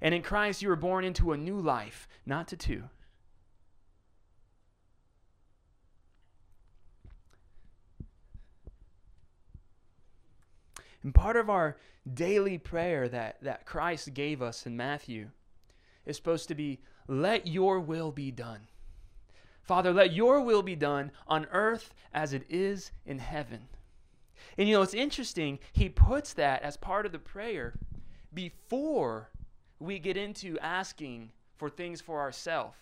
And in Christ, you were born into a new life, not to two. And part of our daily prayer that, that Christ gave us in Matthew is supposed to be, Let your will be done. Father, let your will be done on earth as it is in heaven. And you know, it's interesting, he puts that as part of the prayer before we get into asking for things for ourselves.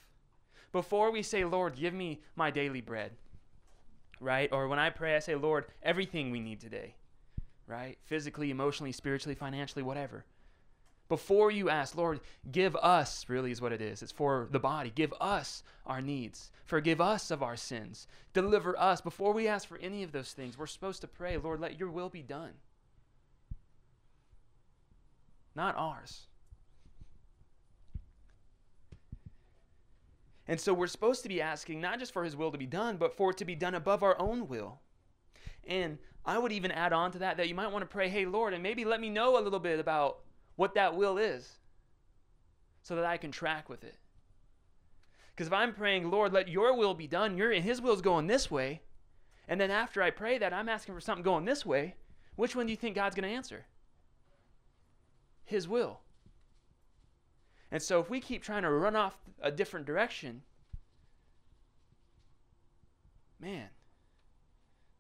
Before we say, Lord, give me my daily bread, right? Or when I pray, I say, Lord, everything we need today right? Physically, emotionally, spiritually, financially, whatever. Before you ask, Lord, give us, really is what it is. It's for the body. Give us our needs. Forgive us of our sins. Deliver us. Before we ask for any of those things, we're supposed to pray, Lord, let your will be done. Not ours. And so we're supposed to be asking not just for his will to be done, but for it to be done above our own will. And I would even add on to that that you might want to pray, hey, Lord, and maybe let me know a little bit about what that will is so that I can track with it. Because if I'm praying, Lord, let your will be done, your, and his will's going this way, and then after I pray that, I'm asking for something going this way, which one do you think God's going to answer? His will. And so if we keep trying to run off a different direction, man,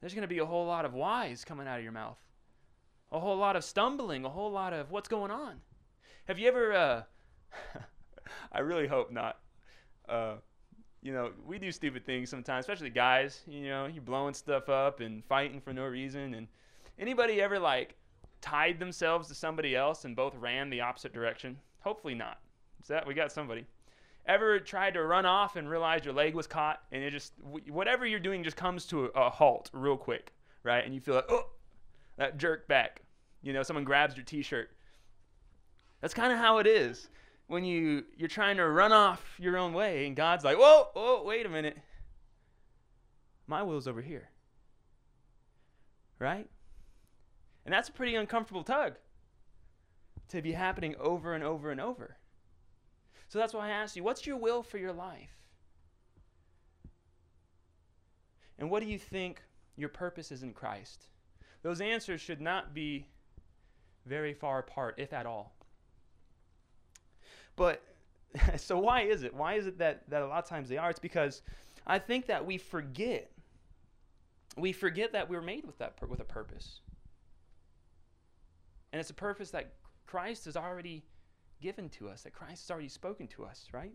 there's going to be a whole lot of whys coming out of your mouth, a whole lot of stumbling, a whole lot of what's going on. Have you ever? Uh, I really hope not. Uh, you know, we do stupid things sometimes, especially guys. You know, you're blowing stuff up and fighting for no reason. And anybody ever like tied themselves to somebody else and both ran the opposite direction? Hopefully not. That we got somebody? Ever tried to run off and realize your leg was caught and it just, whatever you're doing just comes to a, halt real quick, right? And you feel like, oh, that jerk back. You know, someone grabs your t shirt. That's kind of how it is when you, you're trying to run off your own way and God's like, whoa, whoa, wait a minute. My will's over here. Right? And that's a pretty uncomfortable tug to be happening over and over and over. So that's why I ask you, what's your will for your life? And what do you think your purpose is in Christ? Those answers should not be very far apart, if at all. But so why is it? Why is it that, that a lot of times they are? It's because I think that we forget. We forget that we were made with that with a purpose. And it's a purpose that Christ has already given to us, that Christ has already spoken to us, right?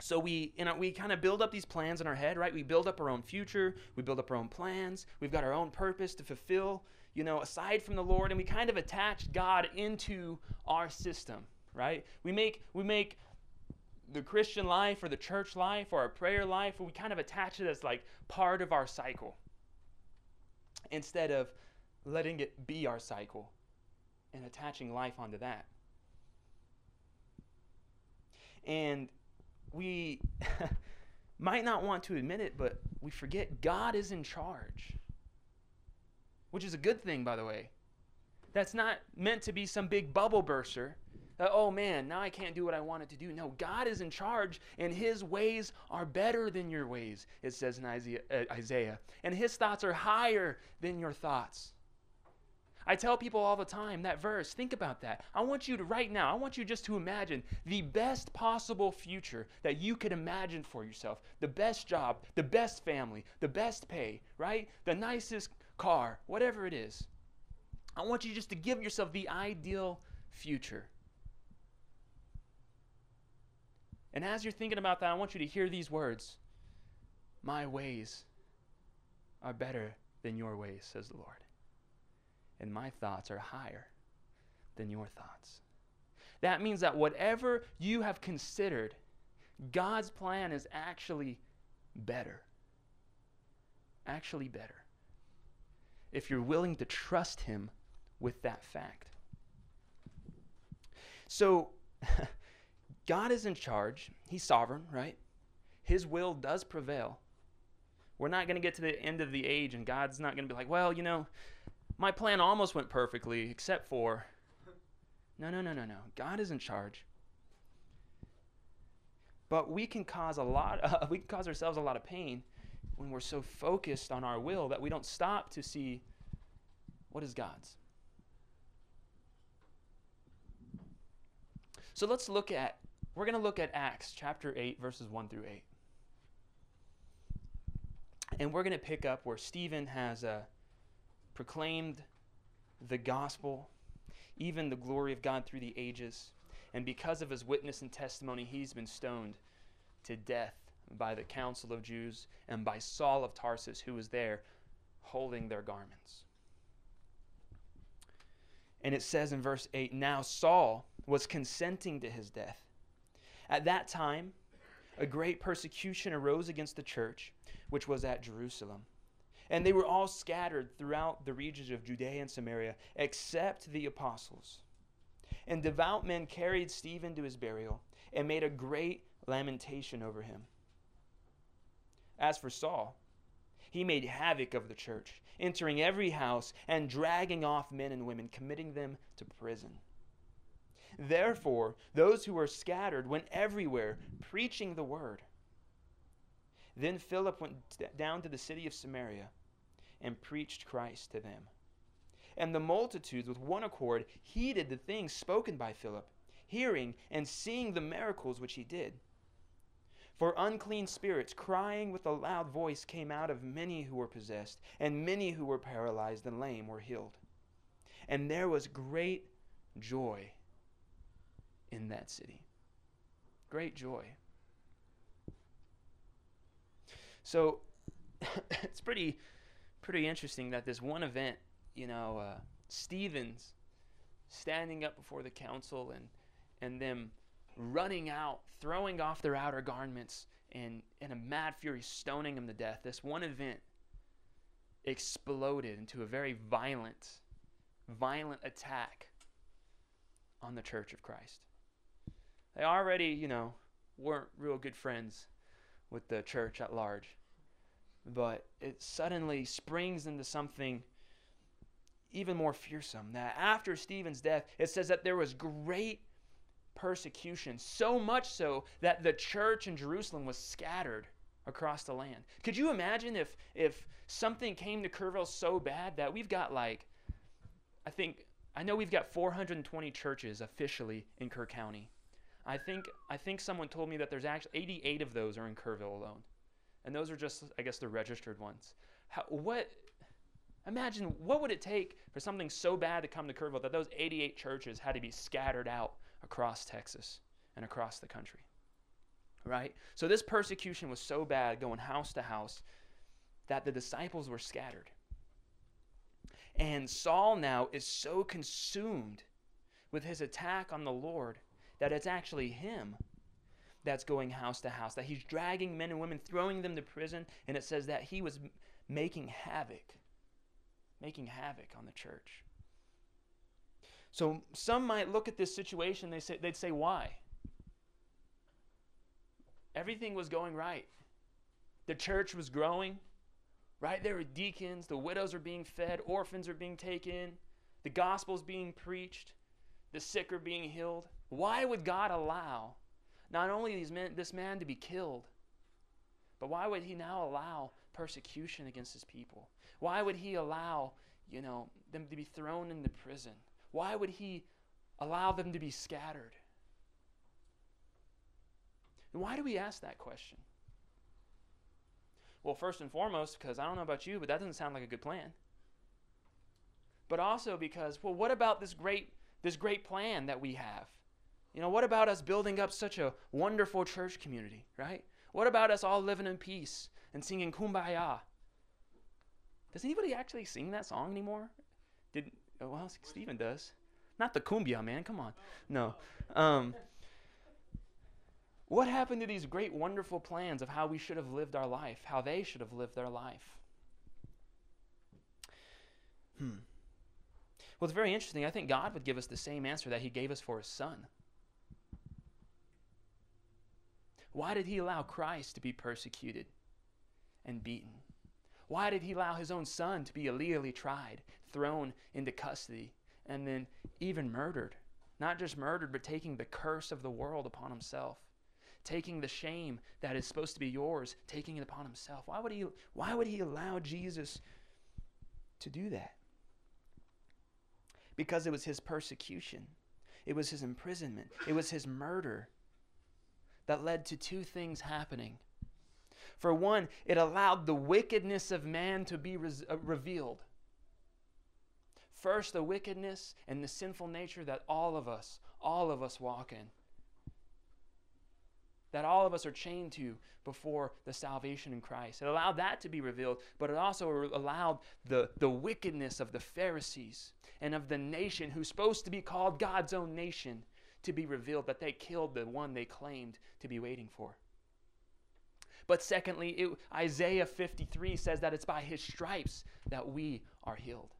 So we, know, we kind of build up these plans in our head, right? We build up our own future, we build up our own plans, we've got our own purpose to fulfill, you know, aside from the Lord, and we kind of attach God into our system, right? We make we make the Christian life or the church life or our prayer life, we kind of attach it as like part of our cycle instead of letting it be our cycle and attaching life onto that. And we might not want to admit it, but we forget God is in charge, which is a good thing, by the way. That's not meant to be some big bubble burster. That, oh man, now I can't do what I wanted to do. No, God is in charge, and His ways are better than your ways, it says in Isaiah. Uh, Isaiah. And His thoughts are higher than your thoughts. I tell people all the time that verse, think about that. I want you to, right now, I want you just to imagine the best possible future that you could imagine for yourself. The best job, the best family, the best pay, right? The nicest car, whatever it is. I want you just to give yourself the ideal future. And as you're thinking about that, I want you to hear these words My ways are better than your ways, says the Lord and my thoughts are higher than your thoughts. That means that whatever you have considered, God's plan is actually better. Actually, better. If you're willing to trust Him with that fact. So, God is in charge. He's sovereign, right? His will does prevail. We're not going to get to the end of the age and God's not going to be like, well, you know, my plan almost went perfectly, except for No, no, no, no, no. God is in charge. But we can cause a lot uh, we can cause ourselves a lot of pain when we're so focused on our will that we don't stop to see what is God's. So let's look at we're going to look at Acts chapter 8 verses 1 through 8. And we're going to pick up where Stephen has uh, proclaimed the gospel, even the glory of God through the ages. And because of his witness and testimony, he's been stoned to death by the council of Jews and by Saul of Tarsus, who was there holding their garments. And it says in verse 8 Now Saul was consenting to his death. At that time, a great persecution arose against the church, which was at Jerusalem. And they were all scattered throughout the regions of Judea and Samaria, except the apostles. And devout men carried Stephen to his burial and made a great lamentation over him. As for Saul, he made havoc of the church, entering every house and dragging off men and women, committing them to prison. Therefore, those who were scattered went everywhere, preaching the word. Then Philip went down to the city of Samaria and preached Christ to them. And the multitudes, with one accord, heeded the things spoken by Philip, hearing and seeing the miracles which he did. For unclean spirits, crying with a loud voice, came out of many who were possessed, and many who were paralyzed and lame were healed. And there was great joy in that city. Great joy. So it's pretty pretty interesting that this one event, you know, uh, Stephen's standing up before the council and and them running out, throwing off their outer garments, and in a mad fury stoning him to death. This one event exploded into a very violent, violent attack on the Church of Christ. They already, you know, weren't real good friends with the church at large. But it suddenly springs into something even more fearsome. That after Stephen's death, it says that there was great persecution, so much so that the church in Jerusalem was scattered across the land. Could you imagine if if something came to Kerrville so bad that we've got like I think I know we've got 420 churches officially in Kerr County. I think I think someone told me that there's actually 88 of those are in Kerrville alone, and those are just I guess the registered ones. How, what? Imagine what would it take for something so bad to come to Kerrville that those 88 churches had to be scattered out across Texas and across the country. Right? So this persecution was so bad, going house to house, that the disciples were scattered. And Saul now is so consumed with his attack on the Lord that it's actually him that's going house to house, that he's dragging men and women, throwing them to prison, and it says that he was making havoc, making havoc on the church. So some might look at this situation, they say, they'd say, why? Everything was going right. The church was growing, right? There were deacons, the widows are being fed, orphans are being taken, the gospel's being preached, the sick are being healed. Why would God allow not only these men, this man to be killed, but why would he now allow persecution against his people? Why would he allow, you know, them to be thrown into prison? Why would he allow them to be scattered? And why do we ask that question? Well, first and foremost, because I don't know about you, but that doesn't sound like a good plan. But also because, well, what about this great this great plan that we have? You know, what about us building up such a wonderful church community, right? What about us all living in peace and singing kumbaya? Does anybody actually sing that song anymore? Did oh, well, Stephen does. Not the kumbia, man. Come on. No. Um, what happened to these great, wonderful plans of how we should have lived our life, how they should have lived their life? Hmm. Well, it's very interesting. I think God would give us the same answer that He gave us for His Son. Why did he allow Christ to be persecuted and beaten? Why did he allow his own son to be illegally tried, thrown into custody, and then even murdered Not just murdered, but taking the curse of the world upon himself. Taking the shame that is supposed to be yours, taking it upon himself. Why would he, why would he allow Jesus to do that? Because it was his persecution, it was his imprisonment, it was his murder that led to two things happening. For one, it allowed the wickedness of man to be re- uh, revealed. First, the wickedness and the sinful nature that all of us, all of us walk in. That all of us are chained to before the salvation in Christ. It allowed that to be revealed, but it also allowed the, the wickedness of the Pharisees and of the nation, who's supposed to be called God's own nation, to be revealed that they killed the one they claimed to be waiting for. But secondly, it, Isaiah 53 says that it's by his stripes that we are healed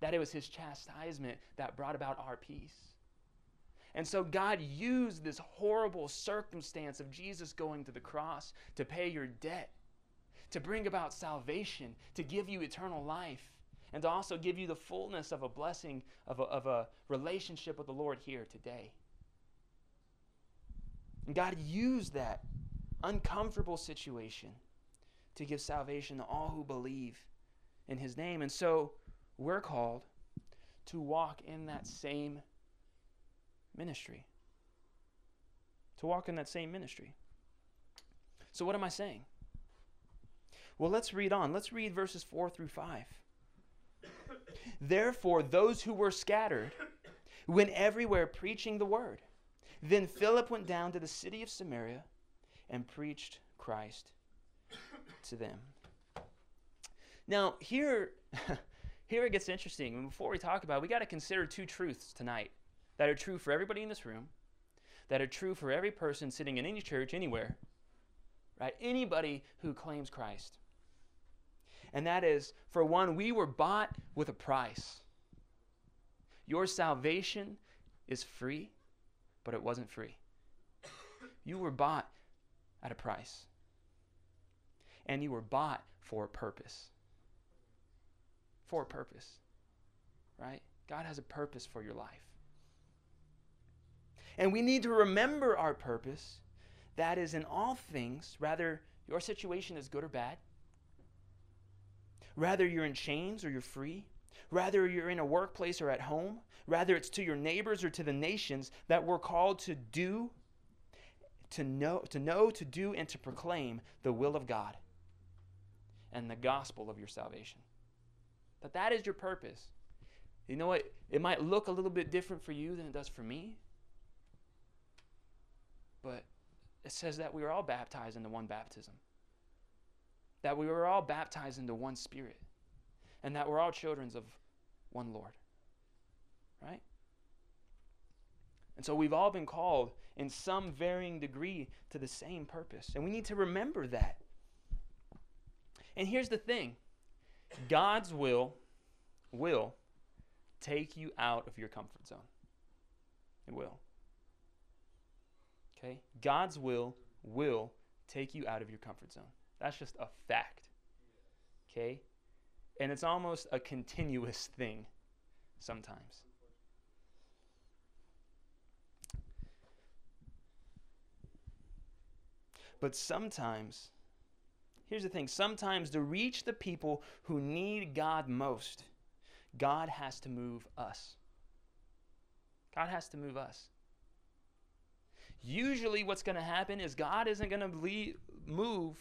that it was his chastisement that brought about our peace. And so God used this horrible circumstance of Jesus going to the cross to pay your debt, to bring about salvation, to give you eternal life, and to also give you the fullness of a blessing of a, of a relationship with the Lord here today. And God used that uncomfortable situation to give salvation to all who believe in his name. And so we're called to walk in that same ministry. To walk in that same ministry. So, what am I saying? Well, let's read on. Let's read verses 4 through 5. Therefore, those who were scattered went everywhere preaching the word. Then Philip went down to the city of Samaria and preached Christ to them. Now, here here it gets interesting. And before we talk about it, we got to consider two truths tonight that are true for everybody in this room, that are true for every person sitting in any church, anywhere, right? Anybody who claims Christ. And that is, for one, we were bought with a price. Your salvation is free, but it wasn't free. You were bought at a price. And you were bought for a purpose for a purpose, right? God has a purpose for your life. And we need to remember our purpose that is in all things, rather your situation is good or bad, rather you're in chains or you're free, rather you're in a workplace or at home, rather it's to your neighbors or to the nations that we're called to do to know to know to do and to proclaim the will of God and the gospel of your salvation that that is your purpose. You know what? It might look a little bit different for you than it does for me. But it says that we are all baptized into one baptism. That we were all baptized into one spirit. And that we're all children of one Lord. Right? And so we've all been called in some varying degree to the same purpose. And we need to remember that. And here's the thing God's will will take you out of your comfort zone. It will. Okay? God's will will take you out of your comfort zone. That's just a fact. Okay? And it's almost a continuous thing sometimes. But sometimes Here's the thing sometimes to reach the people who need God most, God has to move us. God has to move us. Usually, what's going to happen is God isn't going to move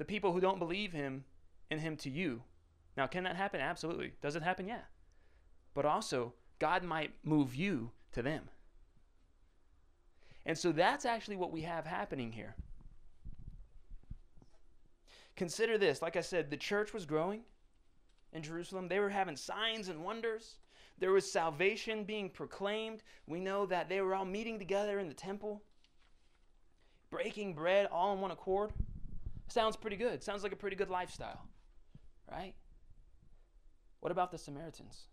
the people who don't believe Him in Him to you. Now, can that happen? Absolutely. Does it happen? Yeah. But also, God might move you to them. And so that's actually what we have happening here. Consider this like I said, the church was growing in Jerusalem, they were having signs and wonders. There was salvation being proclaimed. We know that they were all meeting together in the temple, breaking bread all in one accord. Sounds pretty good. Sounds like a pretty good lifestyle, right? What about the Samaritans?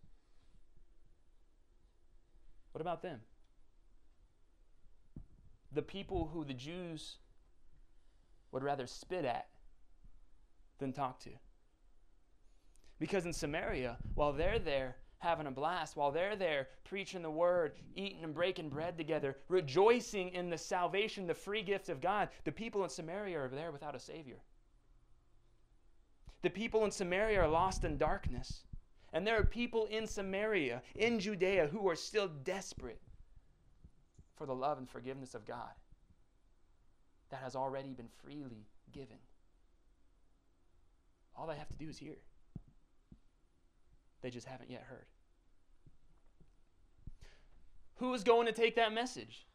What about them? The people who the Jews would rather spit at than talk to. Because in Samaria, while they're there having a blast, while they're there preaching the word, eating and breaking bread together, rejoicing in the salvation, the free gift of God, the people in Samaria are there without a Savior. The people in Samaria are lost in darkness. And there are people in Samaria, in Judea, who are still desperate for the love and forgiveness of God that has already been freely given. All they have to do is hear. They just haven't yet heard. Who is going to take that message?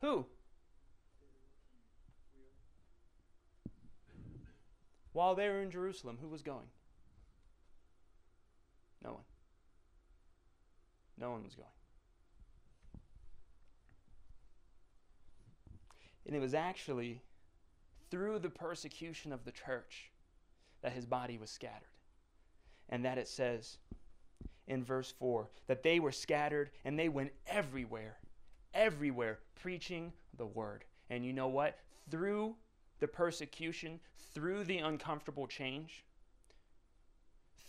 Who? While they were in Jerusalem, who was going? No one. No one was going. And it was actually through the persecution of the church that his body was scattered. And that it says in verse 4 that they were scattered and they went everywhere, everywhere preaching the word. And you know what? Through the persecution, through the uncomfortable change,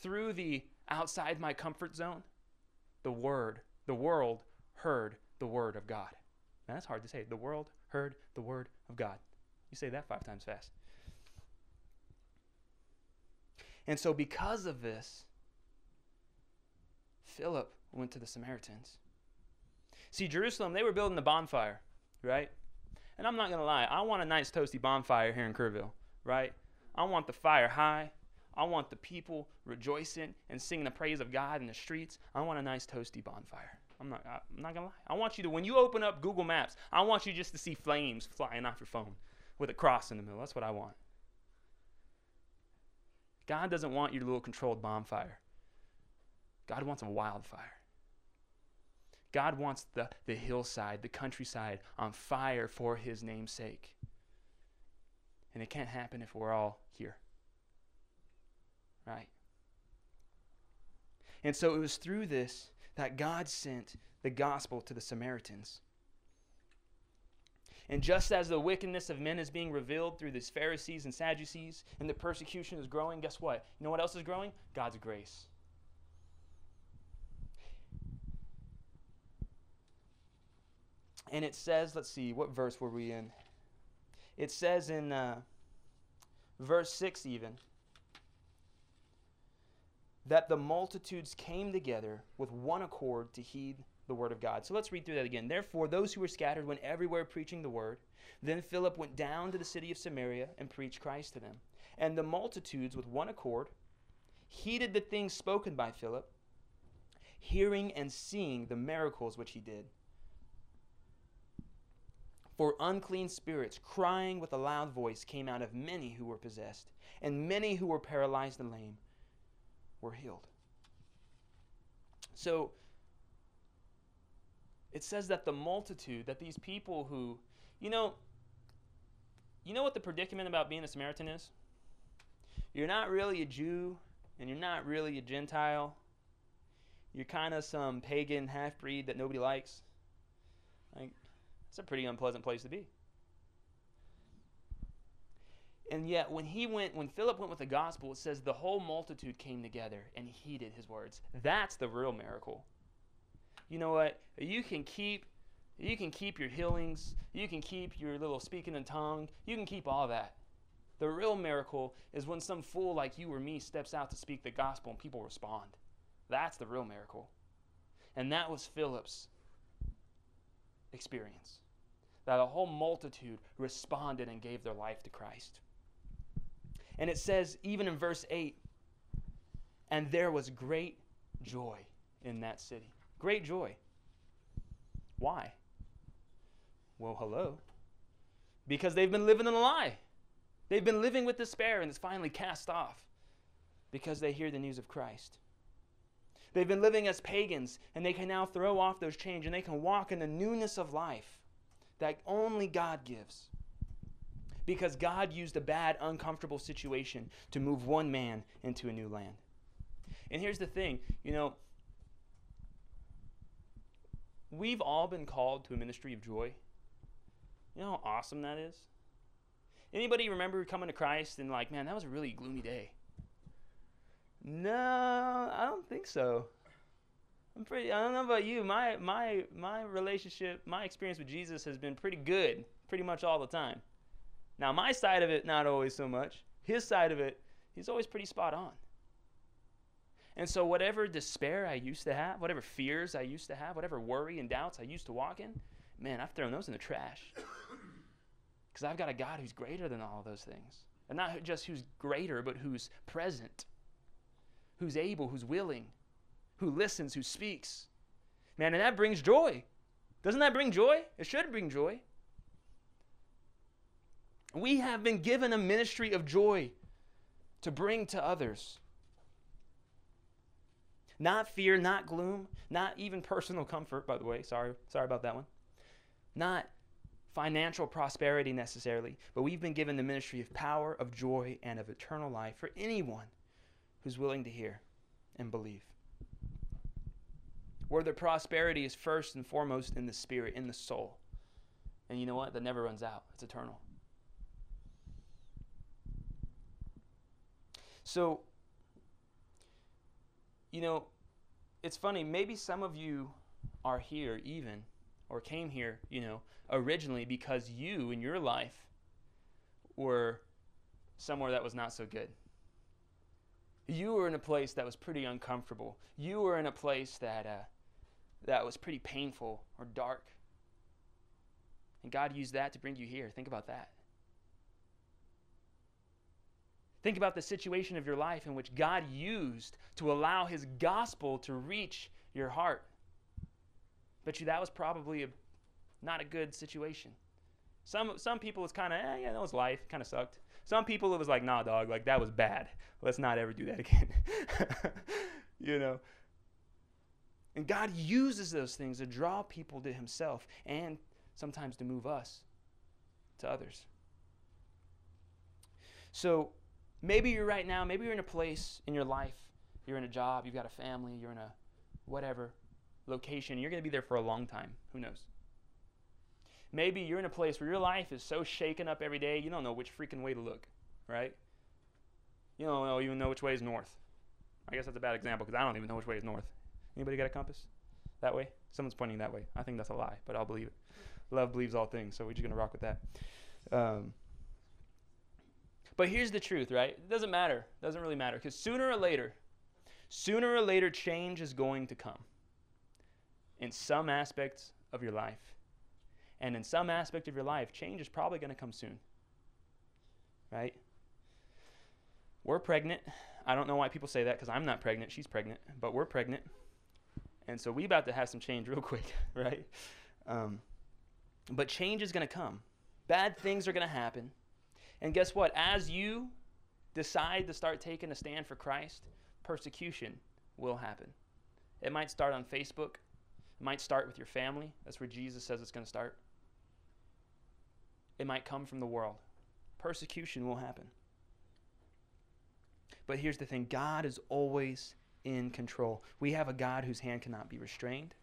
through the outside my comfort zone, the word, the world heard the word of God. Now that's hard to say. The world heard the word of God. You say that five times fast. And so, because of this, Philip went to the Samaritans. See, Jerusalem, they were building the bonfire, right? And I'm not going to lie, I want a nice toasty bonfire here in Kerrville, right? I want the fire high. I want the people rejoicing and singing the praise of God in the streets. I want a nice toasty bonfire. I'm not, I'm not gonna lie. I want you to, when you open up Google Maps, I want you just to see flames flying off your phone with a cross in the middle. That's what I want. God doesn't want your little controlled bonfire. God wants a wildfire. God wants the, the hillside, the countryside on fire for his name's sake. And it can't happen if we're all here. Right? And so it was through this that God sent the gospel to the Samaritans. And just as the wickedness of men is being revealed through these Pharisees and Sadducees, and the persecution is growing, guess what? You know what else is growing? God's grace. And it says, let's see, what verse were we in? It says in uh, verse 6 even that the multitudes came together with one accord to heed the word of God. So let's read through that again. Therefore, those who were scattered went everywhere preaching the word. Then Philip went down to the city of Samaria and preached Christ to them. And the multitudes, with one accord, heeded the things spoken by Philip, hearing and seeing the miracles which he did. For unclean spirits, crying with a loud voice, came out of many who were possessed, and many who were paralyzed and lame were healed. So it says that the multitude, that these people who, you know, you know what the predicament about being a Samaritan is? You're not really a Jew and you're not really a Gentile. You're kind of some pagan half breed that nobody likes. Like, it's a pretty unpleasant place to be. And yet, when he went, when Philip went with the gospel, it says the whole multitude came together and heeded his words. That's the real miracle. You know what? You can keep, you can keep your healings. You can keep your little speaking in tongue. You can keep all that. The real miracle is when some fool like you or me steps out to speak the gospel and people respond. That's the real miracle. And that was Philip's experience. That a whole multitude responded and gave their life to Christ. And it says, even in verse 8, and there was great joy in that city. Great joy. Why? Well, hello. Because they've been living in a lie. They've been living with despair and it's finally cast off because they hear the news of Christ. They've been living as pagans and they can now throw off those chains and they can walk in the newness of life that only God gives because God used a bad, uncomfortable situation to move one man into a new land. And here's the thing you know, we've all been called to a ministry of joy. You know how awesome that is? Anybody remember coming to Christ and like, man, that was a really gloomy day? No, I don't think so. I'm pretty. I don't know about you. My my my relationship, my experience with Jesus has been pretty good, pretty much all the time. Now my side of it, not always so much. His side of it, he's always pretty spot on. And so, whatever despair I used to have, whatever fears I used to have, whatever worry and doubts I used to walk in, man, I've thrown those in the trash. Because I've got a God who's greater than all those things. And not just who's greater, but who's present, who's able, who's willing, who listens, who speaks. Man, and that brings joy. Doesn't that bring joy? It should bring joy. We have been given a ministry of joy to bring to others. Not fear, not gloom, not even personal comfort, by the way. Sorry, sorry about that one. Not financial prosperity necessarily, but we've been given the ministry of power, of joy, and of eternal life for anyone who's willing to hear and believe. Where the prosperity is first and foremost in the spirit, in the soul. And you know what? That never runs out, it's eternal. So, you know, it's funny, maybe some of you are here even, or came here, you know, originally because you in your life were somewhere that was not so good. You were in a place that was pretty uncomfortable. You were in a place that, uh, that was pretty painful or dark. And God used that to bring you here. Think about that. Think about the situation of your life in which God used to allow His gospel to reach your heart. Bet you that was probably a, not a good situation. Some, some people it's kind of, eh, yeah, that was life, kind of sucked. Some people it was like, nah, dog, like that was bad. Let's not ever do that again. you know? And God uses those things to draw people to Himself and sometimes to move us to others. So, Maybe you're right now, maybe you're in a place in your life, you're in a job, you've got a family, you're in a whatever location, you're going to be there for a long time. Who knows? Maybe you're in a place where your life is so shaken up every day, you don't know which freaking way to look, right? You don't know, even know which way is north. I guess that's a bad example because I don't even know which way is north. Anybody got a compass? That way? Someone's pointing that way. I think that's a lie, but I'll believe it. Love believes all things, so we're just going to rock with that. Um, but here's the truth, right? It doesn't matter. It doesn't really matter because sooner or later, sooner or later, change is going to come in some aspects of your life. And in some aspect of your life, change is probably going to come soon. Right? We're pregnant. I don't know why people say that because I'm not pregnant. She's pregnant, but we're pregnant. And so we about to have some change real quick, right? Um, but change is going to come. Bad things are going to happen. And guess what? As you decide to start taking a stand for Christ, persecution will happen. It might start on Facebook, it might start with your family. That's where Jesus says it's going to start. It might come from the world. Persecution will happen. But here's the thing God is always in control. We have a God whose hand cannot be restrained.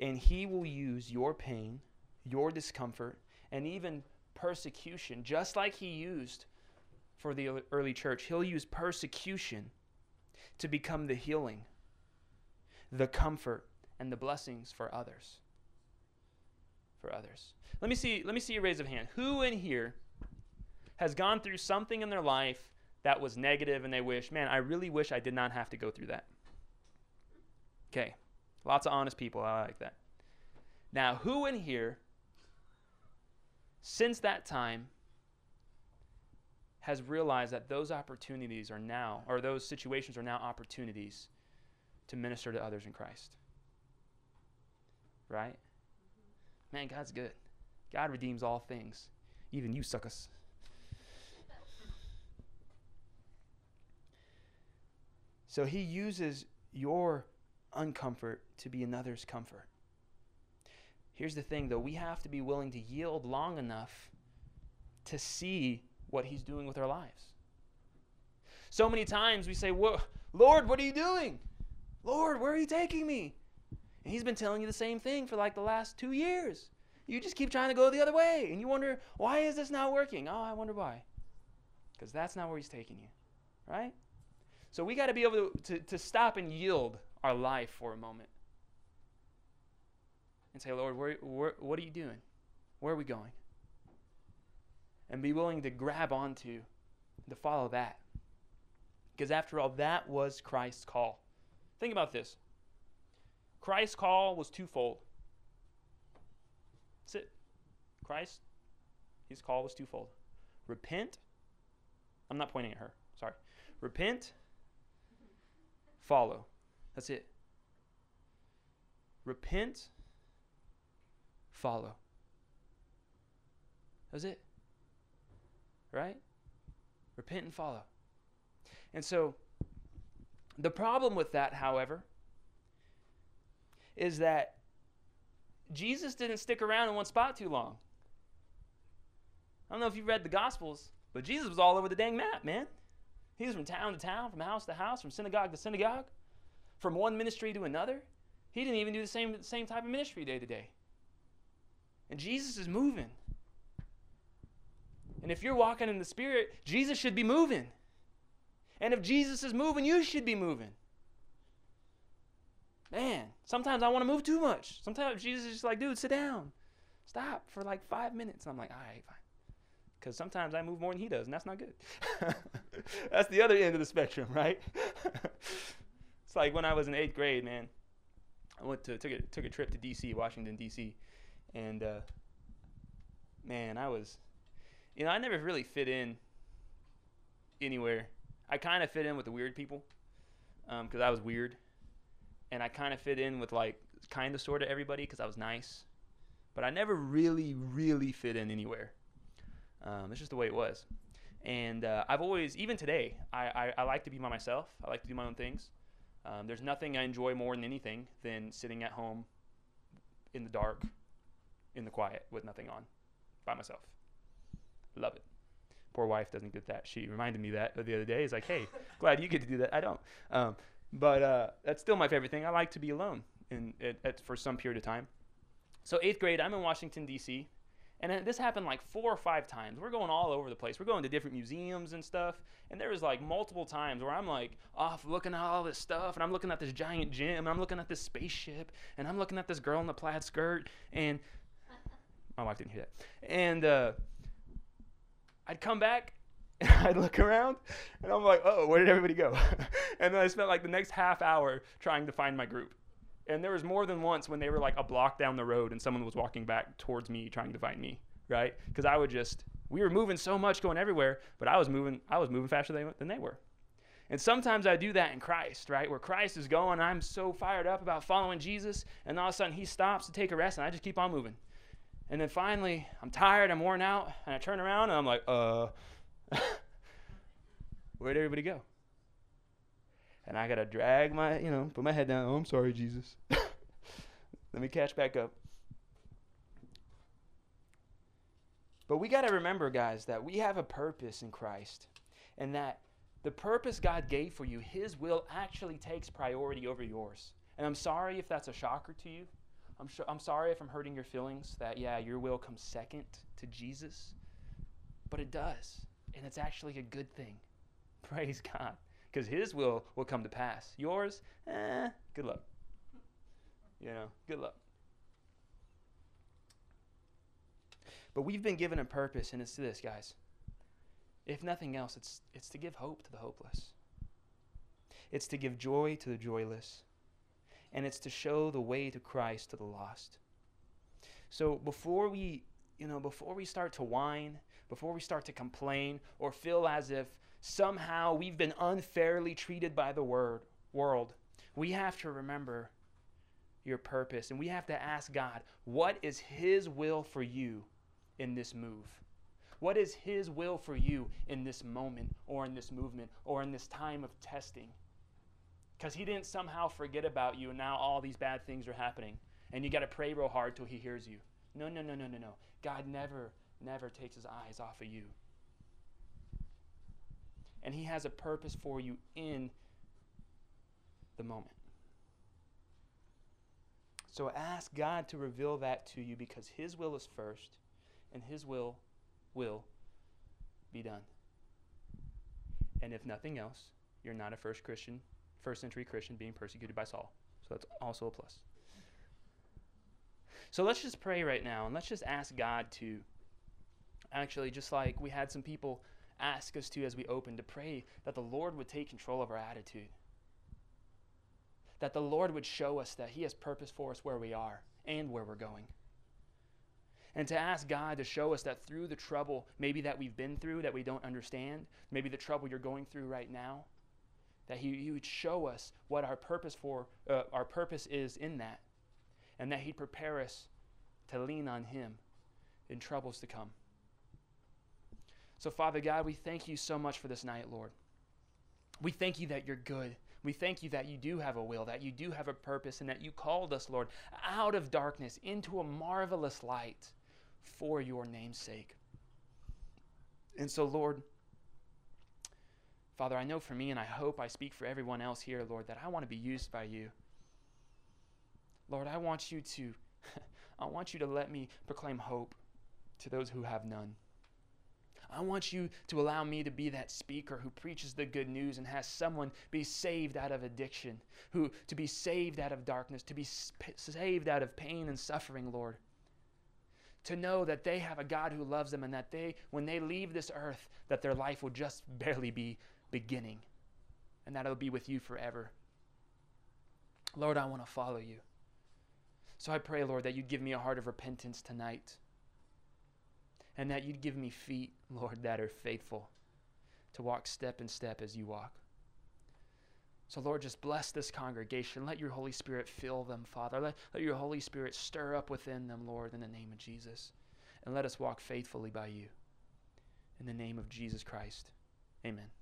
And He will use your pain, your discomfort, and even persecution, just like he used for the early church. He'll use persecution to become the healing, the comfort, and the blessings for others. For others. Let me see, let me see a raise of hand. Who in here has gone through something in their life that was negative and they wish, man, I really wish I did not have to go through that? Okay. Lots of honest people. I like that. Now, who in here since that time has realized that those opportunities are now, or those situations are now opportunities to minister to others in Christ. Right? Man, God's good. God redeems all things, even you suckers. So he uses your uncomfort to be another's comfort. Here's the thing, though we have to be willing to yield long enough to see what He's doing with our lives. So many times we say, Lord, what are you doing? Lord, where are you taking me? And He's been telling you the same thing for like the last two years. You just keep trying to go the other way, and you wonder, why is this not working? Oh, I wonder why. Because that's not where He's taking you, right? So we got to be able to, to, to stop and yield our life for a moment and say, Lord, where, where, what are you doing? Where are we going? And be willing to grab onto, to follow that. Because after all, that was Christ's call. Think about this Christ's call was twofold. That's it. Christ, his call was twofold. Repent. I'm not pointing at her. Sorry. Repent. Follow. That's it. Repent. Follow. That's it. Right? Repent and follow. And so, the problem with that, however, is that Jesus didn't stick around in one spot too long. I don't know if you read the Gospels, but Jesus was all over the dang map, man. He was from town to town, from house to house, from synagogue to synagogue, from one ministry to another. He didn't even do the same, same type of ministry day to day. And Jesus is moving. And if you're walking in the Spirit, Jesus should be moving. And if Jesus is moving, you should be moving. Man, sometimes I want to move too much. Sometimes Jesus is just like, dude, sit down. Stop for like five minutes. And I'm like, all right, fine. Because sometimes I move more than he does, and that's not good. that's the other end of the spectrum, right? it's like when I was in eighth grade, man. I went to took a took a trip to D.C., Washington D.C., and uh, man, I was, you know, I never really fit in anywhere. I kind of fit in with the weird people because um, I was weird and I kind of fit in with like kind of sort of everybody because I was nice, but I never really, really fit in anywhere. Um, it's just the way it was. And uh, I've always, even today, I, I, I, like to be by myself. I like to do my own things. Um, there's nothing I enjoy more than anything than sitting at home in the dark, in the quiet, with nothing on, by myself. Love it. Poor wife doesn't get that. She reminded me that the other day. He's like, hey, glad you get to do that. I don't. Um, but uh, that's still my favorite thing. I like to be alone in, at, at, for some period of time. So eighth grade, I'm in Washington D.C. And this happened like four or five times. We're going all over the place. We're going to different museums and stuff. And there was like multiple times where I'm like off looking at all this stuff, and I'm looking at this giant gym, and I'm looking at this spaceship, and I'm looking at this girl in the plaid skirt, and my wife didn't hear that. And uh, I'd come back and I'd look around and I'm like, oh, where did everybody go? and then I spent like the next half hour trying to find my group. And there was more than once when they were like a block down the road and someone was walking back towards me trying to find me, right? Because I would just, we were moving so much going everywhere, but I was moving, I was moving faster than they were. And sometimes I do that in Christ, right? Where Christ is going, I'm so fired up about following Jesus, and all of a sudden he stops to take a rest, and I just keep on moving. And then finally, I'm tired, I'm worn out, and I turn around and I'm like, uh, Where'd everybody go? And I gotta drag my, you know, put my head down. Oh, I'm sorry, Jesus. Let me catch back up. But we gotta remember, guys, that we have a purpose in Christ, and that the purpose God gave for you, His will actually takes priority over yours. And I'm sorry if that's a shocker to you. I'm, I'm sorry if I'm hurting your feelings that, yeah, your will comes second to Jesus. But it does and it's actually a good thing. Praise God. Because His will will come to pass. Yours, eh, good luck. You know, good luck. But we've been given a purpose, and it's this, guys. If nothing else, it's, it's to give hope to the hopeless, it's to give joy to the joyless, and it's to show the way to Christ to the lost. So before we, you know, before we start to whine before we start to complain or feel as if somehow we've been unfairly treated by the word, world, we have to remember your purpose and we have to ask God, what is His will for you in this move? What is His will for you in this moment or in this movement or in this time of testing? Because He didn't somehow forget about you and now all these bad things are happening and you got to pray real hard till He hears you. No, no, no, no, no, no. God never never takes his eyes off of you. And he has a purpose for you in the moment. So ask God to reveal that to you because his will is first and his will will be done. And if nothing else, you're not a first Christian, first century Christian being persecuted by Saul. So that's also a plus. So let's just pray right now and let's just ask God to actually, just like we had some people ask us to as we opened, to pray that the Lord would take control of our attitude. That the Lord would show us that He has purpose for us where we are and where we're going. And to ask God to show us that through the trouble, maybe that we've been through that we don't understand, maybe the trouble you're going through right now, that He, he would show us what our purpose for uh, our purpose is in that, and that He'd prepare us to lean on Him in troubles to come. So, Father God, we thank you so much for this night, Lord. We thank you that you're good. We thank you that you do have a will, that you do have a purpose, and that you called us, Lord, out of darkness into a marvelous light for your name's sake. And so, Lord, Father, I know for me, and I hope I speak for everyone else here, Lord, that I want to be used by you. Lord, I want you to, I want you to let me proclaim hope to those who have none. I want you to allow me to be that speaker who preaches the good news and has someone be saved out of addiction, who to be saved out of darkness, to be saved out of pain and suffering, Lord. To know that they have a God who loves them and that they when they leave this earth that their life will just barely be beginning and that it'll be with you forever. Lord, I want to follow you. So I pray, Lord, that you'd give me a heart of repentance tonight and that you'd give me feet, Lord, that are faithful to walk step in step as you walk. So, Lord, just bless this congregation. Let your Holy Spirit fill them, Father. Let, let your Holy Spirit stir up within them, Lord, in the name of Jesus. And let us walk faithfully by you. In the name of Jesus Christ. Amen.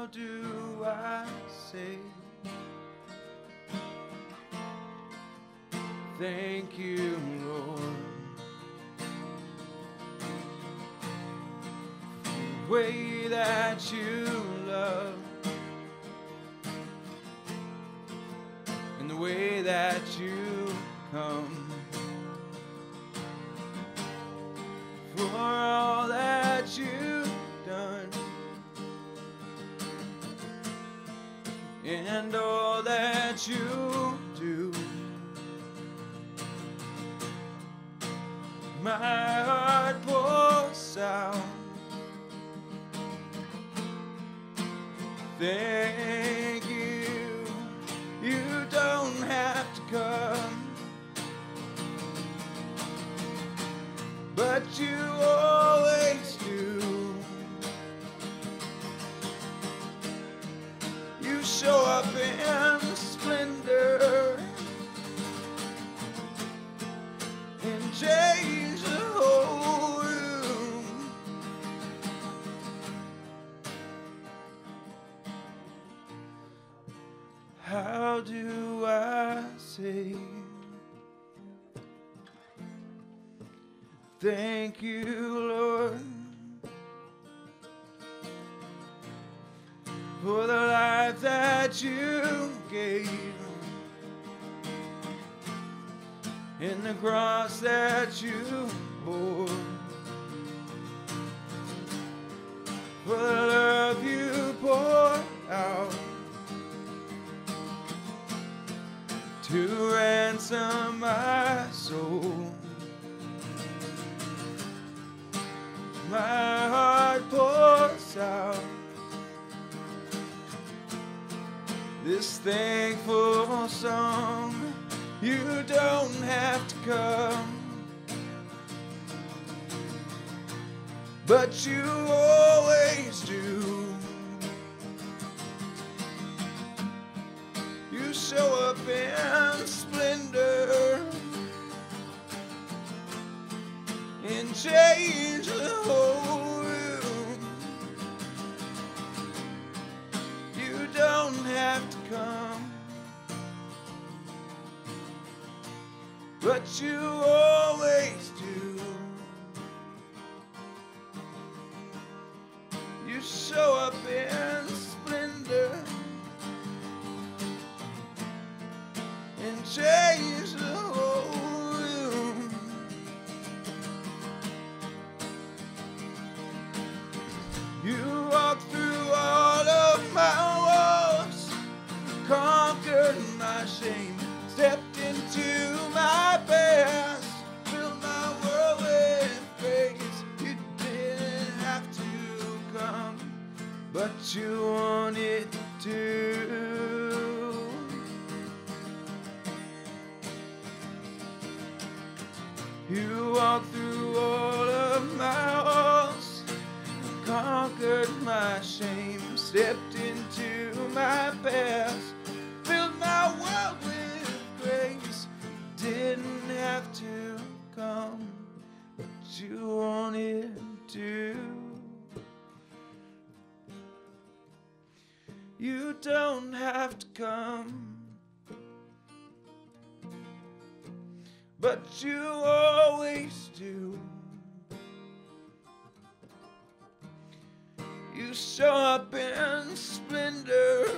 How do I say thank you, Lord? The way that you love Thank you. You don't have to come, but you my heart pours out this thankful song. You don't have to come, but you always do. Change the whole room. You don't have to come, but you always you wanted to. You walked through all of my walls, conquered my shame, stepped into my past, filled my world with grace. Didn't have to come, but you wanted to. You don't have to come. But you always do. You show up in splendor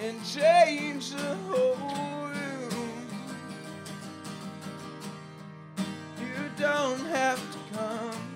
and change the whole room. You don't have to come.